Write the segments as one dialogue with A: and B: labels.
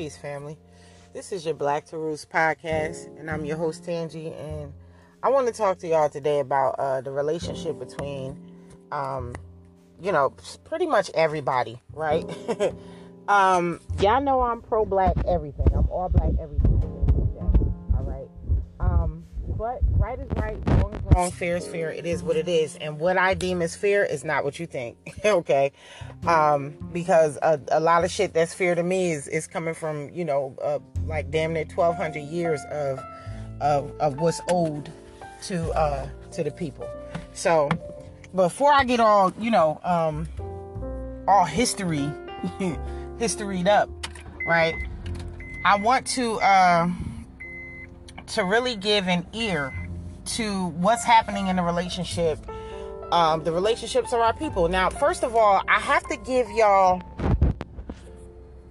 A: Peace, family. This is your Black to Roost podcast, and I'm your host, Tangi. And I want to talk to y'all today about uh, the relationship between, um, you know, pretty much everybody, right? um, y'all know I'm pro black everything, I'm all black everything. But right is right, wrong is wrong, fair is fair. It is what it is. And what I deem as fair is not what you think. okay. Um, because a, a, lot of shit that's fair to me is, is coming from, you know, uh, like damn near 1200 years of, of, of what's owed to, uh, to the people. So before I get all, you know, um, all history, historyed up, right? I want to, uh, to really give an ear to what's happening in the relationship. Um, the relationships of our people. Now, first of all, I have to give y'all.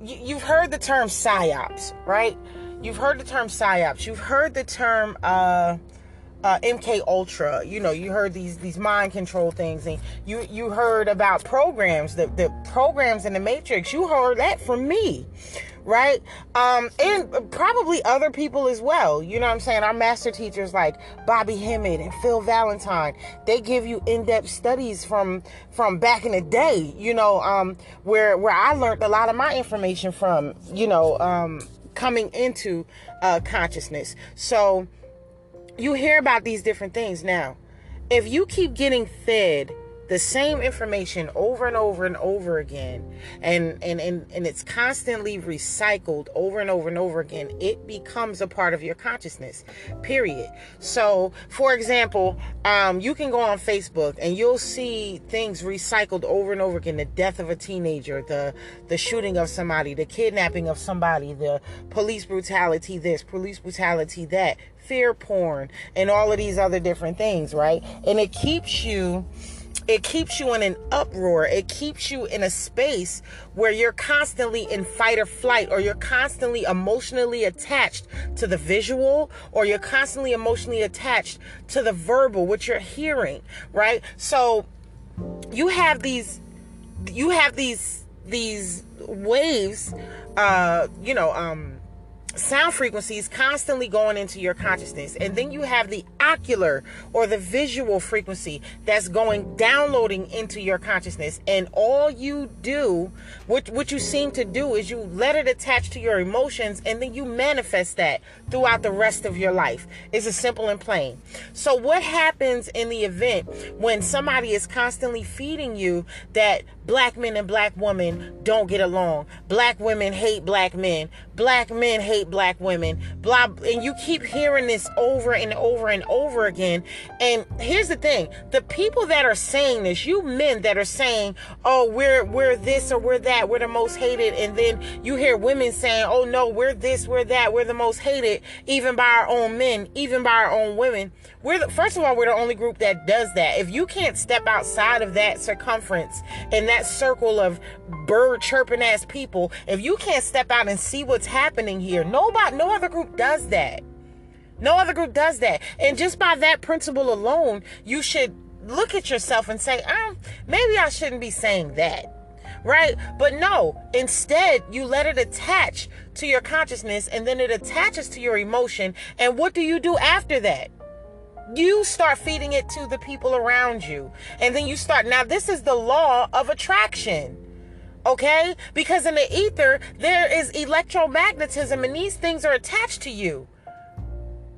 A: You, have heard the term psyops, right? You've heard the term psyops. You've heard the term uh, uh, MK Ultra. You know, you heard these these mind control things, and you you heard about programs, the the programs in the Matrix. You heard that from me right? Um, and probably other people as well. You know what I'm saying? Our master teachers like Bobby Hemmitt and Phil Valentine, they give you in-depth studies from from back in the day, you know, um, where where I learned a lot of my information from, you know, um, coming into uh, consciousness. So you hear about these different things now. If you keep getting fed the same information over and over and over again and and and, and it's constantly recycled over and over and over again it becomes a part of your consciousness period. So for example um, you can go on facebook and you'll see things recycled over and over again the death of a teenager the the shooting of somebody the kidnapping of somebody the police brutality this police brutality that fear porn and all of these other different things right? And it keeps you it keeps you in an uproar. It keeps you in a space where you're constantly in fight or flight, or you're constantly emotionally attached to the visual, or you're constantly emotionally attached to the verbal, what you're hearing, right? So you have these, you have these, these waves, uh, you know, um, sound frequencies constantly going into your consciousness. And then you have the ocular or the visual frequency that's going downloading into your consciousness. And all you do what what you seem to do is you let it attach to your emotions and then you manifest that throughout the rest of your life. It's a simple and plain. So what happens in the event when somebody is constantly feeding you that black men and black women don't get along. Black women hate black men. Black men hate black women, blah, and you keep hearing this over and over and over again. And here's the thing: the people that are saying this, you men that are saying, "Oh, we're we're this or we're that, we're the most hated," and then you hear women saying, "Oh no, we're this, we're that, we're the most hated," even by our own men, even by our own women. We're the, first of all, we're the only group that does that. If you can't step outside of that circumference and that circle of bird chirping ass people, if you can't step out and see what's happening here, nobody, no other group does that. No other group does that. And just by that principle alone, you should look at yourself and say, um, maybe I shouldn't be saying that. Right? But no, instead, you let it attach to your consciousness and then it attaches to your emotion. And what do you do after that? You start feeding it to the people around you. And then you start. Now, this is the law of attraction. Okay? Because in the ether, there is electromagnetism, and these things are attached to you.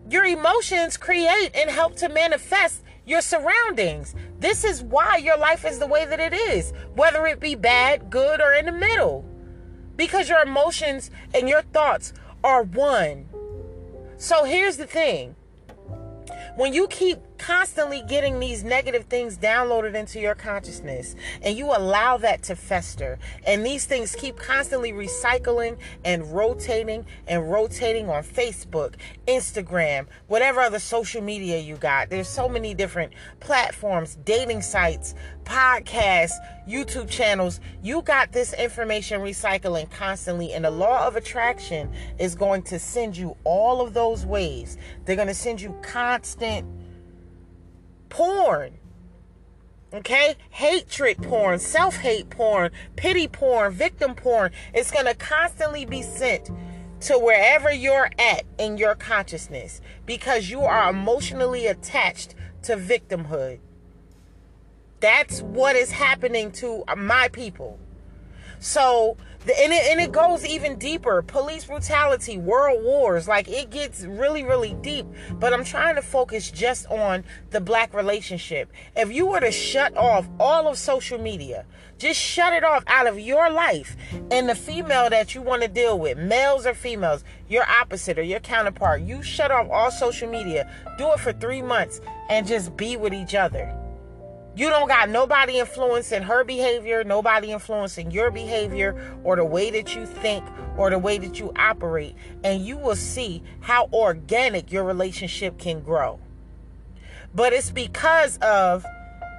A: Your emotions create and help to manifest your surroundings. This is why your life is the way that it is, whether it be bad, good, or in the middle. Because your emotions and your thoughts are one. So here's the thing when you keep constantly getting these negative things downloaded into your consciousness and you allow that to fester and these things keep constantly recycling and rotating and rotating on Facebook, Instagram, whatever other social media you got. There's so many different platforms, dating sites, podcasts, YouTube channels. You got this information recycling constantly and the law of attraction is going to send you all of those ways. They're going to send you constant porn Okay? Hatred porn, self hate porn, pity porn, victim porn. It's going to constantly be sent to wherever you're at in your consciousness because you are emotionally attached to victimhood. That's what is happening to my people. So, and it, and it goes even deeper. Police brutality world wars like it gets really really deep. But i'm trying to focus just on the black relationship. If you were to shut off all of social media just shut it off out of your life and the female that you want to deal with males or females your opposite or your counterpart you shut off all social media do it for three months and just be with each other you don't got nobody influencing her behavior, nobody influencing your behavior or the way that you think or the way that you operate. And you will see how organic your relationship can grow. But it's because of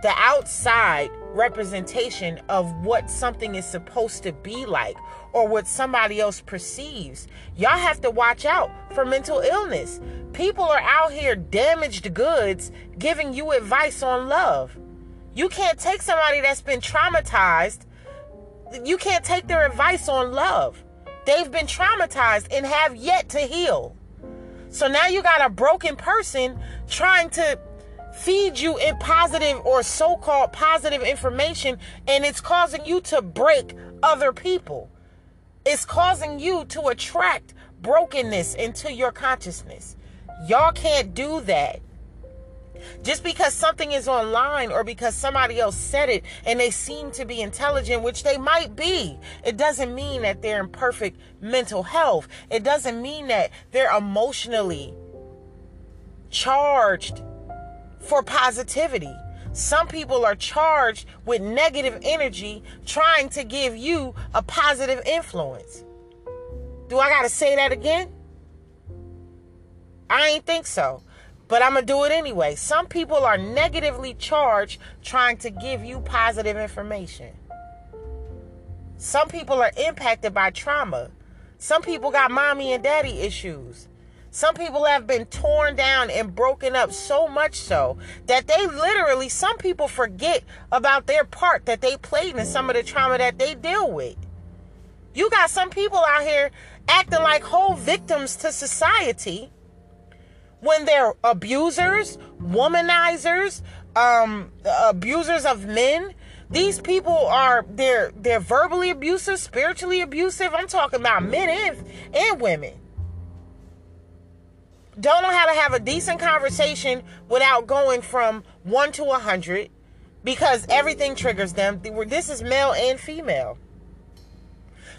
A: the outside representation of what something is supposed to be like or what somebody else perceives. Y'all have to watch out for mental illness. People are out here damaged goods giving you advice on love. You can't take somebody that's been traumatized, you can't take their advice on love. They've been traumatized and have yet to heal. So now you got a broken person trying to feed you in positive or so called positive information, and it's causing you to break other people. It's causing you to attract brokenness into your consciousness. Y'all can't do that. Just because something is online or because somebody else said it and they seem to be intelligent, which they might be, it doesn't mean that they're in perfect mental health. It doesn't mean that they're emotionally charged for positivity. Some people are charged with negative energy trying to give you a positive influence. Do I got to say that again? I ain't think so but I'm going to do it anyway. Some people are negatively charged trying to give you positive information. Some people are impacted by trauma. Some people got mommy and daddy issues. Some people have been torn down and broken up so much so that they literally, some people forget about their part that they played in some of the trauma that they deal with. You got some people out here acting like whole victims to society when they're abusers, womanizers, um, abusers of men. These people are they're they're verbally abusive, spiritually abusive. I'm talking about men and, and women. Don't know how to have a decent conversation without going from one to a hundred because everything triggers them. This is male and female.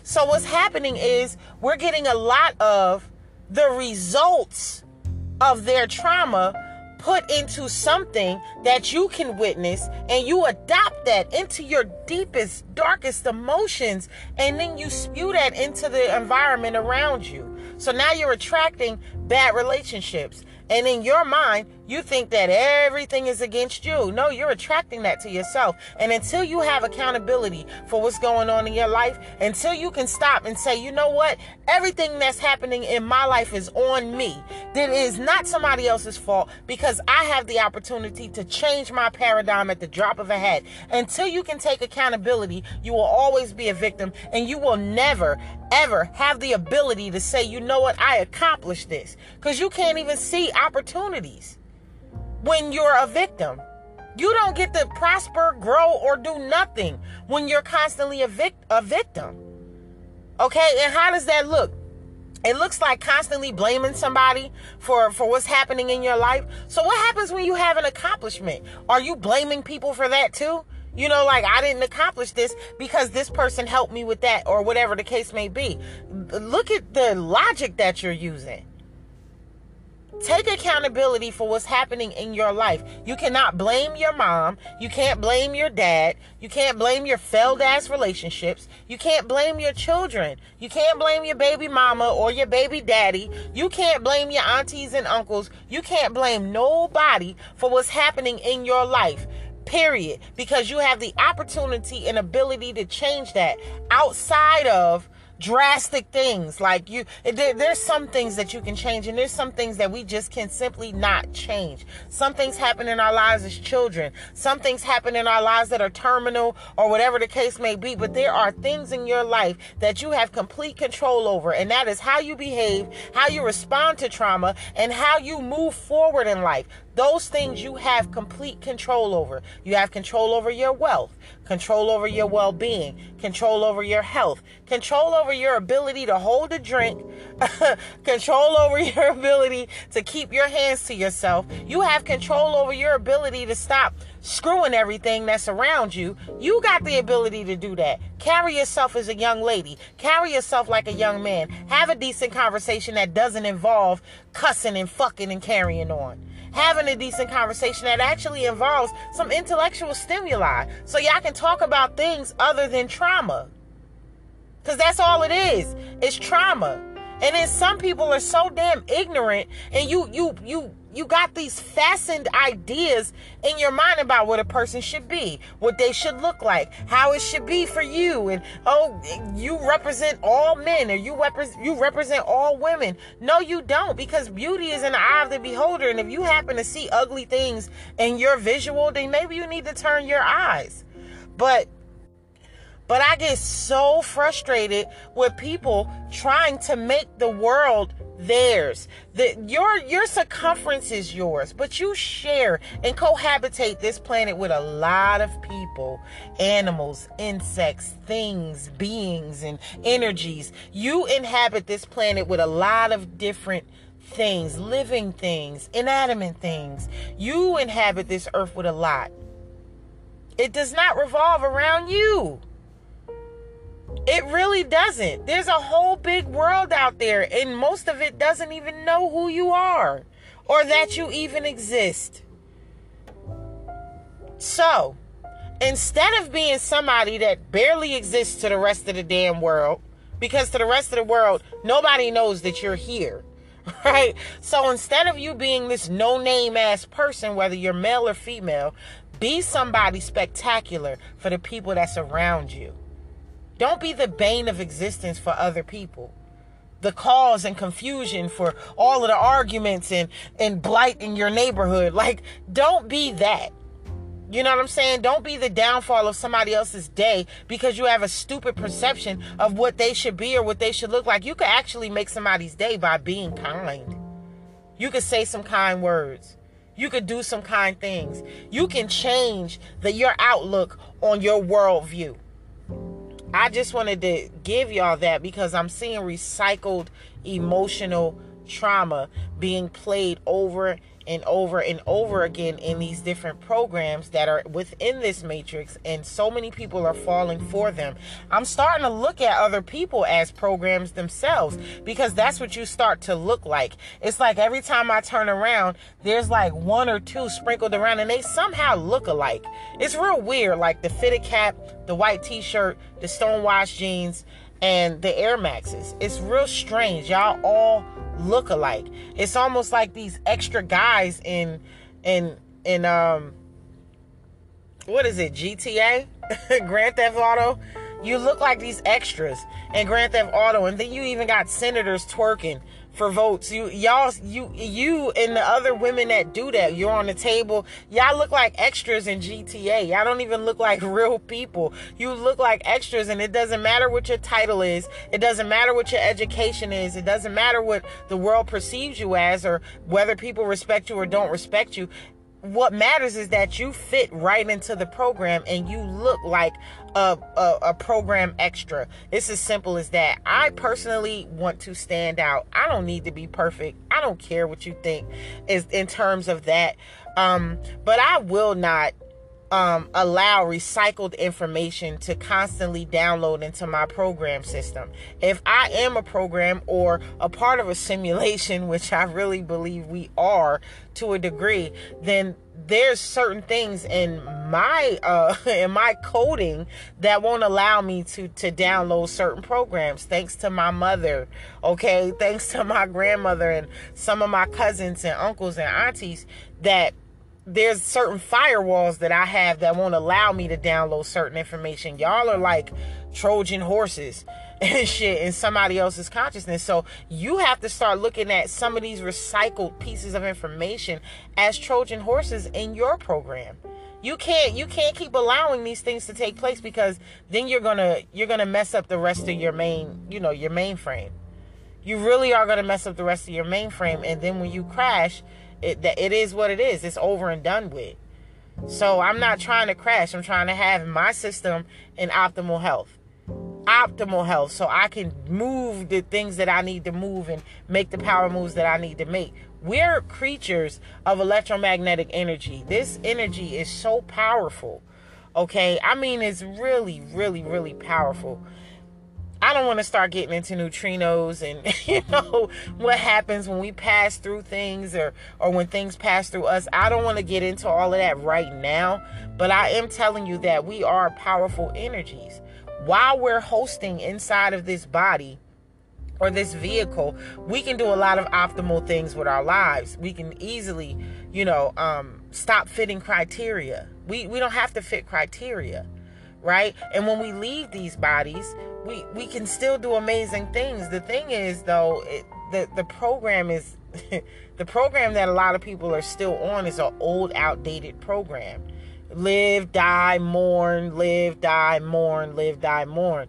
A: So what's happening is we're getting a lot of the results of their trauma put into something that you can witness and you adopt that into your deepest, darkest emotions, and then you spew that into the environment around you. So now you're attracting bad relationships. And in your mind, you think that everything is against you. No, you're attracting that to yourself. And until you have accountability for what's going on in your life, until you can stop and say, you know what? Everything that's happening in my life is on me. That is not somebody else's fault because I have the opportunity to change my paradigm at the drop of a hat. Until you can take accountability, you will always be a victim and you will never, ever have the ability to say, you know what? I accomplished this. Because you can't even see opportunities when you're a victim. You don't get to prosper, grow, or do nothing when you're constantly a, vic- a victim. Okay, and how does that look? It looks like constantly blaming somebody for, for what's happening in your life. So, what happens when you have an accomplishment? Are you blaming people for that too? You know, like I didn't accomplish this because this person helped me with that, or whatever the case may be. Look at the logic that you're using. Take accountability for what's happening in your life. You cannot blame your mom. You can't blame your dad. You can't blame your failed ass relationships. You can't blame your children. You can't blame your baby mama or your baby daddy. You can't blame your aunties and uncles. You can't blame nobody for what's happening in your life. Period. Because you have the opportunity and ability to change that outside of drastic things. Like you there, there's some things that you can change and there's some things that we just can simply not change. Some things happen in our lives as children. Some things happen in our lives that are terminal or whatever the case may be but there are things in your life that you have complete control over and that is how you behave how you respond to trauma and how you move forward in life those things you have complete control over. You have control over your wealth, control over your well being, control over your health, control over your ability to hold a drink, control over your ability to keep your hands to yourself. You have control over your ability to stop screwing everything that's around you. You got the ability to do that. Carry yourself as a young lady, carry yourself like a young man. Have a decent conversation that doesn't involve cussing and fucking and carrying on having a decent conversation that actually involves some intellectual stimuli so y'all can talk about things other than trauma. Because that's all it is. It's trauma. And then some people are so damn ignorant and you you you you got these fastened ideas in your mind about what a person should be, what they should look like, how it should be for you, and oh, you represent all men or you represent you represent all women. No, you don't, because beauty is in the eye of the beholder, and if you happen to see ugly things in your visual, then maybe you need to turn your eyes. But but I get so frustrated with people trying to make the world theirs. The, your your circumference is yours, but you share and cohabitate this planet with a lot of people, animals, insects, things, beings, and energies. You inhabit this planet with a lot of different things, living things, inanimate things. You inhabit this earth with a lot. It does not revolve around you. It really doesn't. There's a whole big world out there, and most of it doesn't even know who you are or that you even exist. So, instead of being somebody that barely exists to the rest of the damn world, because to the rest of the world, nobody knows that you're here, right? So instead of you being this no name ass person, whether you're male or female, be somebody spectacular for the people that's around you. Don't be the bane of existence for other people. The cause and confusion for all of the arguments and, and blight in your neighborhood. Like, don't be that. You know what I'm saying? Don't be the downfall of somebody else's day because you have a stupid perception of what they should be or what they should look like. You could actually make somebody's day by being kind. You could say some kind words. You could do some kind things. You can change the your outlook on your worldview. I just wanted to give y'all that because I'm seeing recycled emotional trauma being played over and over and over again in these different programs that are within this matrix and so many people are falling for them. I'm starting to look at other people as programs themselves because that's what you start to look like. It's like every time i turn around there's like one or two sprinkled around and they somehow look alike. It's real weird like the fitted cap the white t-shirt the stonewashed jeans and the air maxes it's real strange y'all all look alike. It's almost like these extra guys in in in um what is it, GTA? Grand Theft Auto? You look like these extras in Grand Theft Auto, and then you even got senators twerking for votes. You y'all you you and the other women that do that, you're on the table. Y'all look like extras in GTA. Y'all don't even look like real people. You look like extras and it doesn't matter what your title is. It doesn't matter what your education is. It doesn't matter what the world perceives you as or whether people respect you or don't respect you what matters is that you fit right into the program and you look like a, a, a, program extra. It's as simple as that. I personally want to stand out. I don't need to be perfect. I don't care what you think is in terms of that. Um, but I will not um, allow recycled information to constantly download into my program system. If I am a program or a part of a simulation, which I really believe we are to a degree, then there's certain things in my uh in my coding that won't allow me to to download certain programs thanks to my mother okay thanks to my grandmother and some of my cousins and uncles and aunties that there's certain firewalls that I have that won't allow me to download certain information. Y'all are like Trojan horses and shit in somebody else's consciousness. So you have to start looking at some of these recycled pieces of information as Trojan horses in your program. You can't you can't keep allowing these things to take place because then you're gonna you're gonna mess up the rest of your main you know your mainframe. You really are gonna mess up the rest of your mainframe, and then when you crash, it it is what it is. It's over and done with. So I'm not trying to crash. I'm trying to have my system in optimal health optimal health so I can move the things that I need to move and make the power moves that I need to make. We're creatures of electromagnetic energy. This energy is so powerful. Okay? I mean, it's really, really, really powerful. I don't want to start getting into neutrinos and you know what happens when we pass through things or or when things pass through us. I don't want to get into all of that right now, but I am telling you that we are powerful energies while we're hosting inside of this body or this vehicle, we can do a lot of optimal things with our lives. We can easily, you know, um, stop fitting criteria. We we don't have to fit criteria, right? And when we leave these bodies, we we can still do amazing things. The thing is, though, it, the the program is the program that a lot of people are still on is an old, outdated program live, die, mourn, live, die, mourn, live, die, mourn.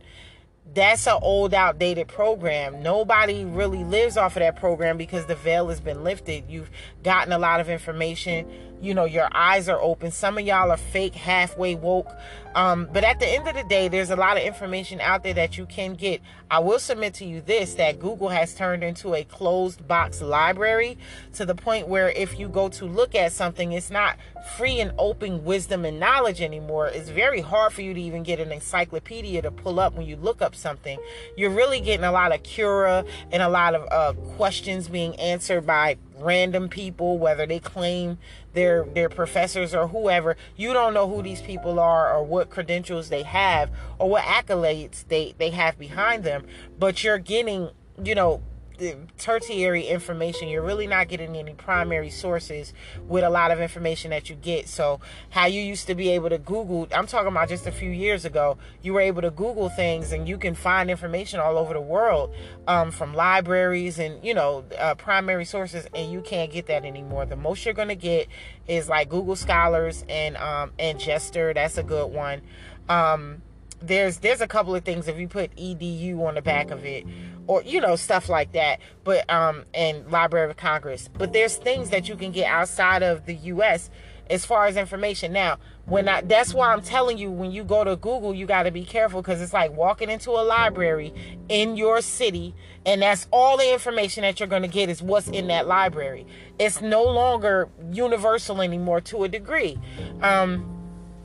A: That's an old, outdated program. Nobody really lives off of that program because the veil has been lifted. You've gotten a lot of information you know your eyes are open. Some of y'all are fake halfway woke. Um, but at the end of the day there's a lot of information out there that you can get. I will submit to you this that google has turned into a closed box library to the point where if you go to look at something it's not free and open wisdom and knowledge anymore. It's very hard for you to even get an encyclopedia to pull up when you look up something. You're really getting a lot of cura and a lot of uh, questions being answered by random people, whether they claim they're they're professors or whoever. You don't know who these people are or what credentials they have or what accolades they they have behind them, but you're getting, you know, the tertiary information. You're really not getting any primary sources with a lot of information that you get. So, how you used to be able to Google, I'm talking about just a few years ago, you were able to Google things and you can find information all over the world um, from libraries and, you know, uh, primary sources, and you can't get that anymore. The most you're going to get is like Google Scholars and, um, and JSTOR. That's a good one. Um, there's there's a couple of things if you put edu on the back of it or you know stuff like that. But um and library of congress. But there's things that you can get outside of the us as far as information. Now when i that's why i'm telling you when you go to google you got to be careful because it's like walking into a library in your city and that's all the information that you're going to get is what's in that library. It's no longer universal anymore to a degree. Um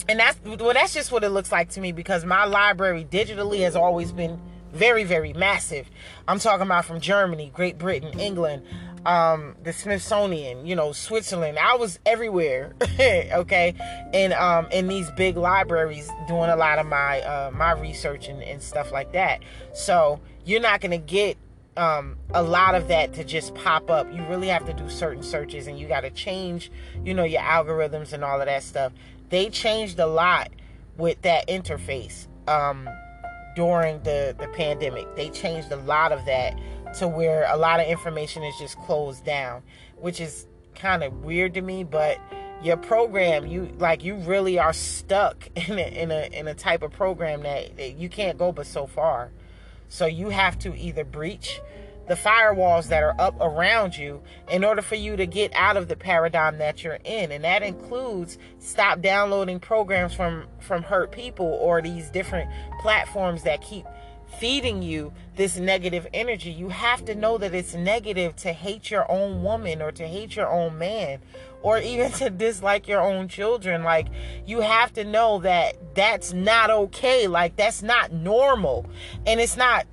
A: and that's well that's just what it looks like to me because my library digitally has always been very very massive. I'm talking about from germany great britain england um, the smithsonian you know switzerland. I was everywhere okay? And um, in these big libraries doing a lot of my uh, my research and, and stuff like that. So you're not to get um, a lot of that to just pop up. You really have to do certain searches and you got to change, you know, your algorithms and all of that stuff. They changed a lot with that interface. Um, during the, the pandemic. They changed a lot of that to where a lot of information is just closed down, which is kind of weird to me, but your program you like you really are stuck in a in a in a type of program that, that you can't go but so far. So you have to either breach the firewalls that are up around you in order for you to get out of the paradigm that you're in. And that includes stop downloading programs from from hurt people or these different platforms that keep feeding you this negative energy. You have to know that it's negative to hate your own woman or to hate your own man or even to dislike your own children. Like you have to know that that's not okay. Like that's not normal. And it's not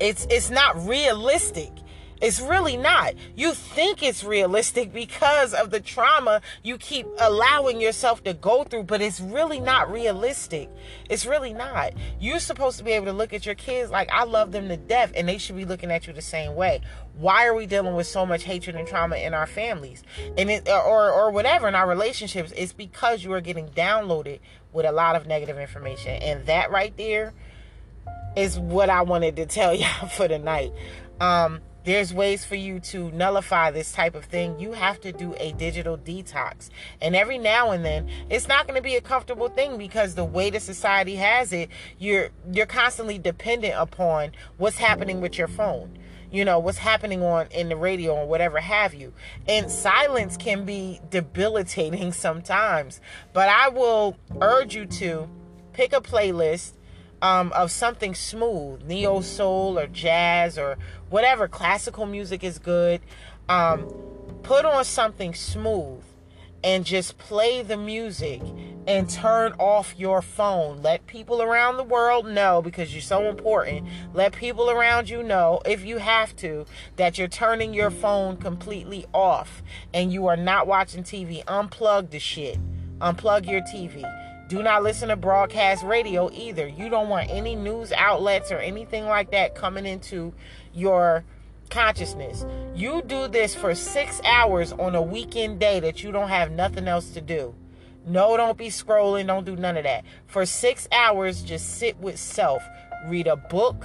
A: it's it's not realistic. It's really not. You think it's realistic because of the trauma you keep allowing yourself to go through, but it's really not realistic. It's really not. You're supposed to be able to look at your kids like I love them to death and they should be looking at you the same way. Why are we dealing with so much hatred and trauma in our families? And it or or whatever in our relationships, it's because you are getting downloaded with a lot of negative information. And that right there is what I wanted to tell y'all for tonight. Um, there's ways for you to nullify this type of thing. You have to do a digital detox. And every now and then, it's not going to be a comfortable thing because the way the society has it, you're you're constantly dependent upon what's happening with your phone. You know, what's happening on in the radio or whatever have you. And silence can be debilitating sometimes. But I will urge you to pick a playlist um, of something smooth, neo soul or jazz or whatever. Classical music is good. Um, put on something smooth and just play the music and turn off your phone. Let people around the world know because you're so important. Let people around you know, if you have to, that you're turning your phone completely off and you are not watching TV. Unplug the shit. Unplug your TV. Do not listen to broadcast radio either. You don't want any news outlets or anything like that coming into your consciousness. You do this for six hours on a weekend day that you don't have nothing else to do. No, don't be scrolling. Don't do none of that. For six hours, just sit with self. Read a book.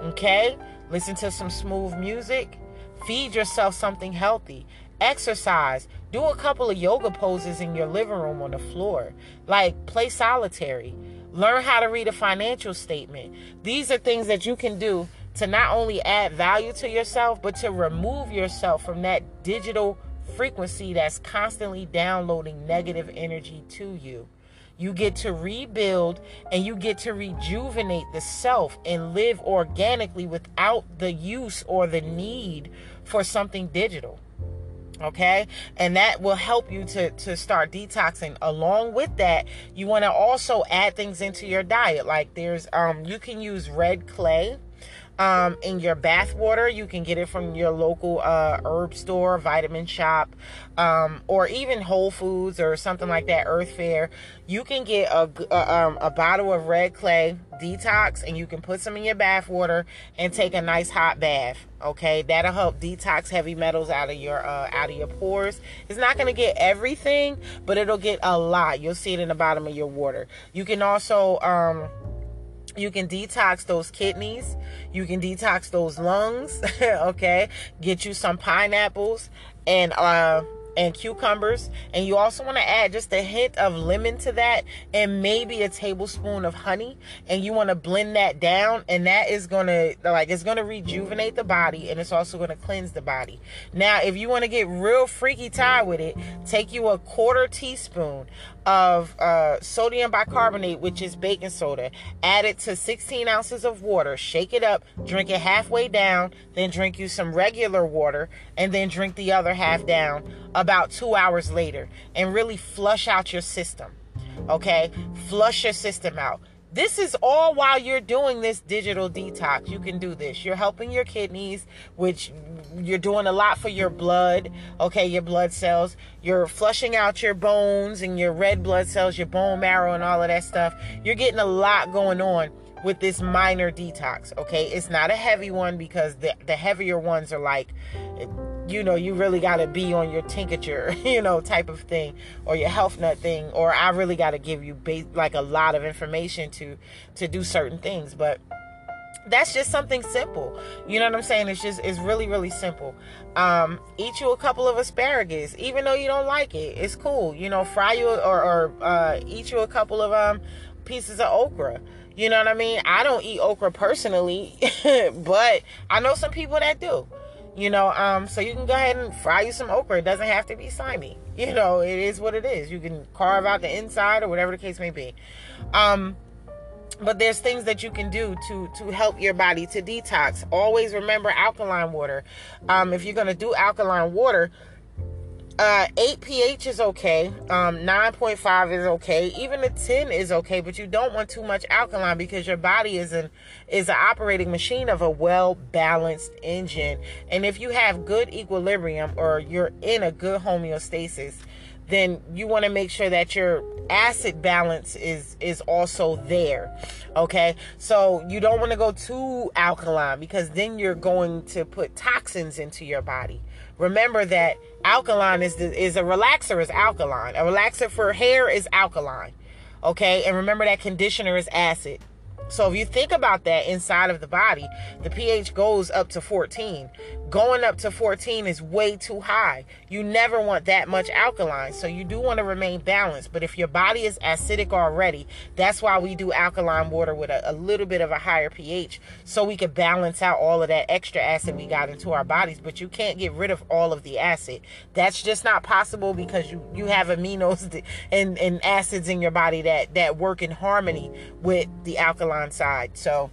A: Okay? Listen to some smooth music. Feed yourself something healthy. Exercise. Do a couple of yoga poses in your living room on the floor. Like play solitary. Learn how to read a financial statement. These are things that you can do to not only add value to yourself, but to remove yourself from that digital frequency that's constantly downloading negative energy to you. You get to rebuild and you get to rejuvenate the self and live organically without the use or the need for something digital okay? And that will help you to to start detoxing. Along with that you want to also add things into your diet. Like there's um you can use red clay um, in your bath water. You can get it from your local uh, herb store, vitamin shop, um, or even Whole Foods or something like that, Earth Fare. You can get a, a, um, a bottle of red clay detox and you can put some in your bath water and take a nice hot bath. Okay, that'll help detox heavy metals out of your uh, out of your pores. It's not going to get everything, but it'll get a lot. You'll see it in the bottom of your water. You can also um, you can detox those kidneys. You can detox those lungs. okay. Get you some pineapples and uh and cucumbers. And you also want to add just a hint of lemon to that and maybe a tablespoon of honey. And you want to blend that down. And that is going to, like, it's going to rejuvenate the body and it's also going to cleanse the body. Now, if you want to get real freaky tired with it, take you a quarter teaspoon of uh, sodium bicarbonate, which is baking soda. Add it to 16 ounces of water. Shake it up. Drink it halfway down. Then drink you some regular water. And then drink the other half down about two hours later. And really flush out your system. Okay? Flush your system out. This is all while you're doing this digital detox. You can do this. You're helping your kidneys, which you're doing a lot for your blood, okay, your blood cells. You're flushing out your bones and your red blood cells, your bone marrow, and all of that stuff. You're getting a lot going on with this minor detox, okay? It's not a heavy one because the, the heavier ones are like you know, you really got to be on your tincture, you know, type of thing, or your health nut thing, or I really got to give you like a lot of information to to do certain things, but that's just something simple. You know what I'm saying? It's just it's really really simple. Um, eat you a couple of asparagus, even though you don't like it. It's cool. You know, fry you or, or uh, eat you a couple of um pieces of okra. You know what I mean? I don't eat okra personally, but I know some people that do you know um so you can go ahead and fry you some okra. It doesn't have to be slimy. You know it is what it is. You can carve out the inside or whatever the case may be. Um but there's things that you can do to to help your body to detox. Always remember alkaline water. Um if you're going to do alkaline water uh 8 pH is okay. Um 9.5 is okay. Even a 10 is okay, but you don't want too much alkaline because your body is an is an operating machine of a well-balanced engine. And if you have good equilibrium or you're in a good homeostasis, then you want to make sure that your acid balance is is also there okay so you don't want to go too alkaline because then you're going to put toxins into your body remember that alkaline is the, is a relaxer is alkaline. A relaxer for hair is alkaline. Okay? And remember that conditioner is acid. So if you think about that inside of the body, the pH goes up to 14. Going up to 14 is way too high. You never want that much alkaline. So you do want to remain balanced. But if your body is acidic already, that's why we do alkaline water with a, a little bit of a higher pH so we can balance out all of that extra acid we got into our bodies. But you can't get rid of all of the acid. That's just not possible because you, you have aminos and, and acids in your body that, that work in harmony with the alkaline side. So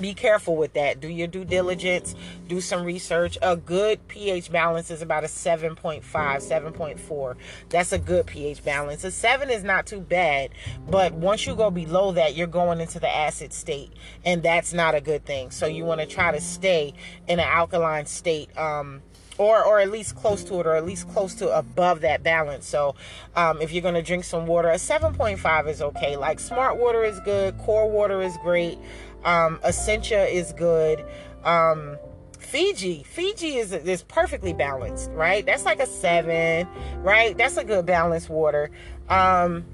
A: be careful with that. Do your due diligence, do some research. A good pH balance is about a 7.5, 7.4. That's a good pH balance. A 7 is not too bad, but once you go below that, you're going into the acid state, and that's not a good thing. So you want to try to stay in an alkaline state. Um, or or at least close to it or at least close to above that balance so um, if you're going to drink some water a 7.5 is okay like smart water is good core water is great um, essentia is good um, Fiji, Fiji is is perfectly balanced, right? That's like a seven, right? That's a good balanced water. Um,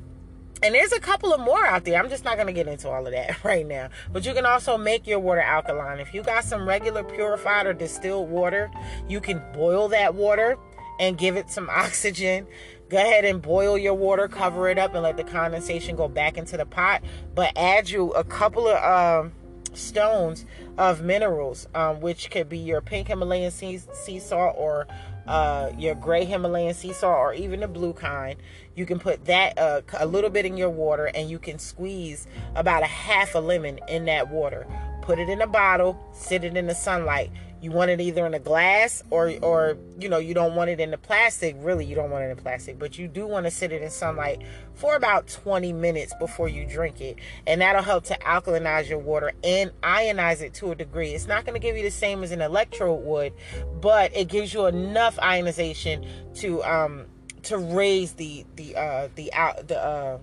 A: and there's a couple of more out there. I'm just not going to get into all of that right now. But you can also make your water alkaline. If you got some regular purified or distilled water, you can boil that water and give it some oxygen. Go ahead and boil your water, cover it up, and let the condensation go back into the pot. But add you a couple of um, stones of minerals, um, which could be your pink Himalayan sea, sea salt or uh, your gray Himalayan sea salt or even the blue kind. You can put that uh, a little bit in your water and you can squeeze about a half a lemon in that water. Put it in a bottle, sit it in the sunlight. You want it either in a glass or or you know, you don't want it in the plastic. Really, you don't want it in plastic, but you do want to sit it in sunlight for about 20 minutes before you drink it. And that'll help to alkalinize your water and ionize it to a degree. It's not going to give you the same as an electrode would, but it gives you enough ionization to um to raise the the uh the out the uh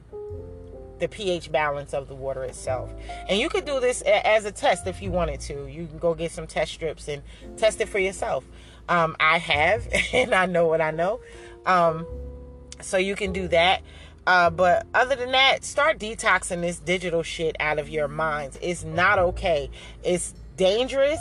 A: the pH balance of the water itself. And you could do this as a test if you wanted to. You can go get some test strips and test it for yourself. Um, I have, and I know what I know. Um, so you can do that. Uh, but other than that, start detoxing this digital shit out of your minds. It's not okay. It's dangerous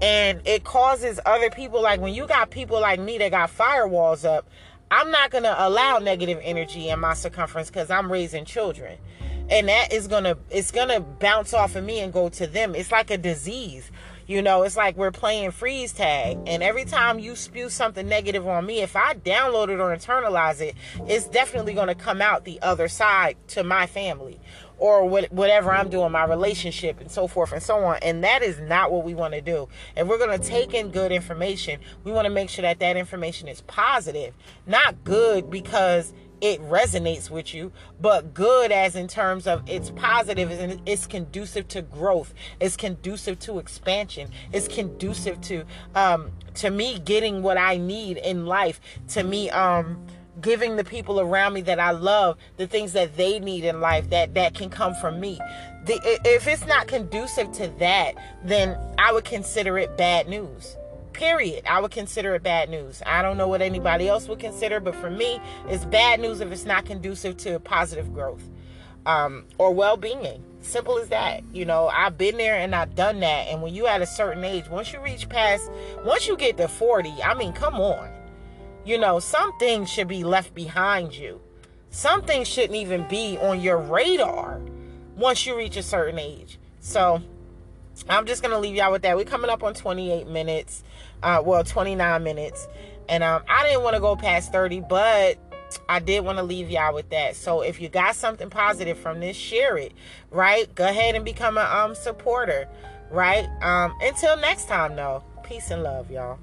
A: and it causes other people like when you got people like me that got firewalls up I'm not going to allow negative energy in my circumference because I'm raising children. And that is going to, it's going to bounce off of me and go to them. It's like a disease. You know, it's like we're playing freeze tag. And every time you spew something negative on me, if I download it or internalize it, it's definitely going to come out the other side to my family or whatever I'm doing, my relationship, and so forth and so on. And that is not what we want to do. If we're going to take in good information, we want to make sure that that information is positive, not good because it resonates with you, but good as in terms of it's positive and it's conducive to growth, it's conducive to expansion, it's conducive to um to me getting what I need in life, to me um giving the people around me that I love the things that they need in life that that can come from me. The, if it's not conducive to that, then I would consider it bad news. Period. I would consider it bad news. I don't know what anybody else would consider, but for me, it's bad news if it's not conducive to positive growth um, or well-being. Simple as that. You know, I've been there and I've done that. And when you at a certain age, once you reach past, once you get to 40, I mean, come on you know, some things should be left behind you. Some things shouldn't even be on your radar once you reach a certain age. So I'm just gonna leave y'all with that. We're coming up on 28 minutes, uh, well, 29 minutes, and um, I didn't want to go past 30, but I did want to leave y'all with that. So if you got something positive from this, share it. Right? Go ahead and become a um supporter. Right? Um, until next time, though. Peace and love, y'all.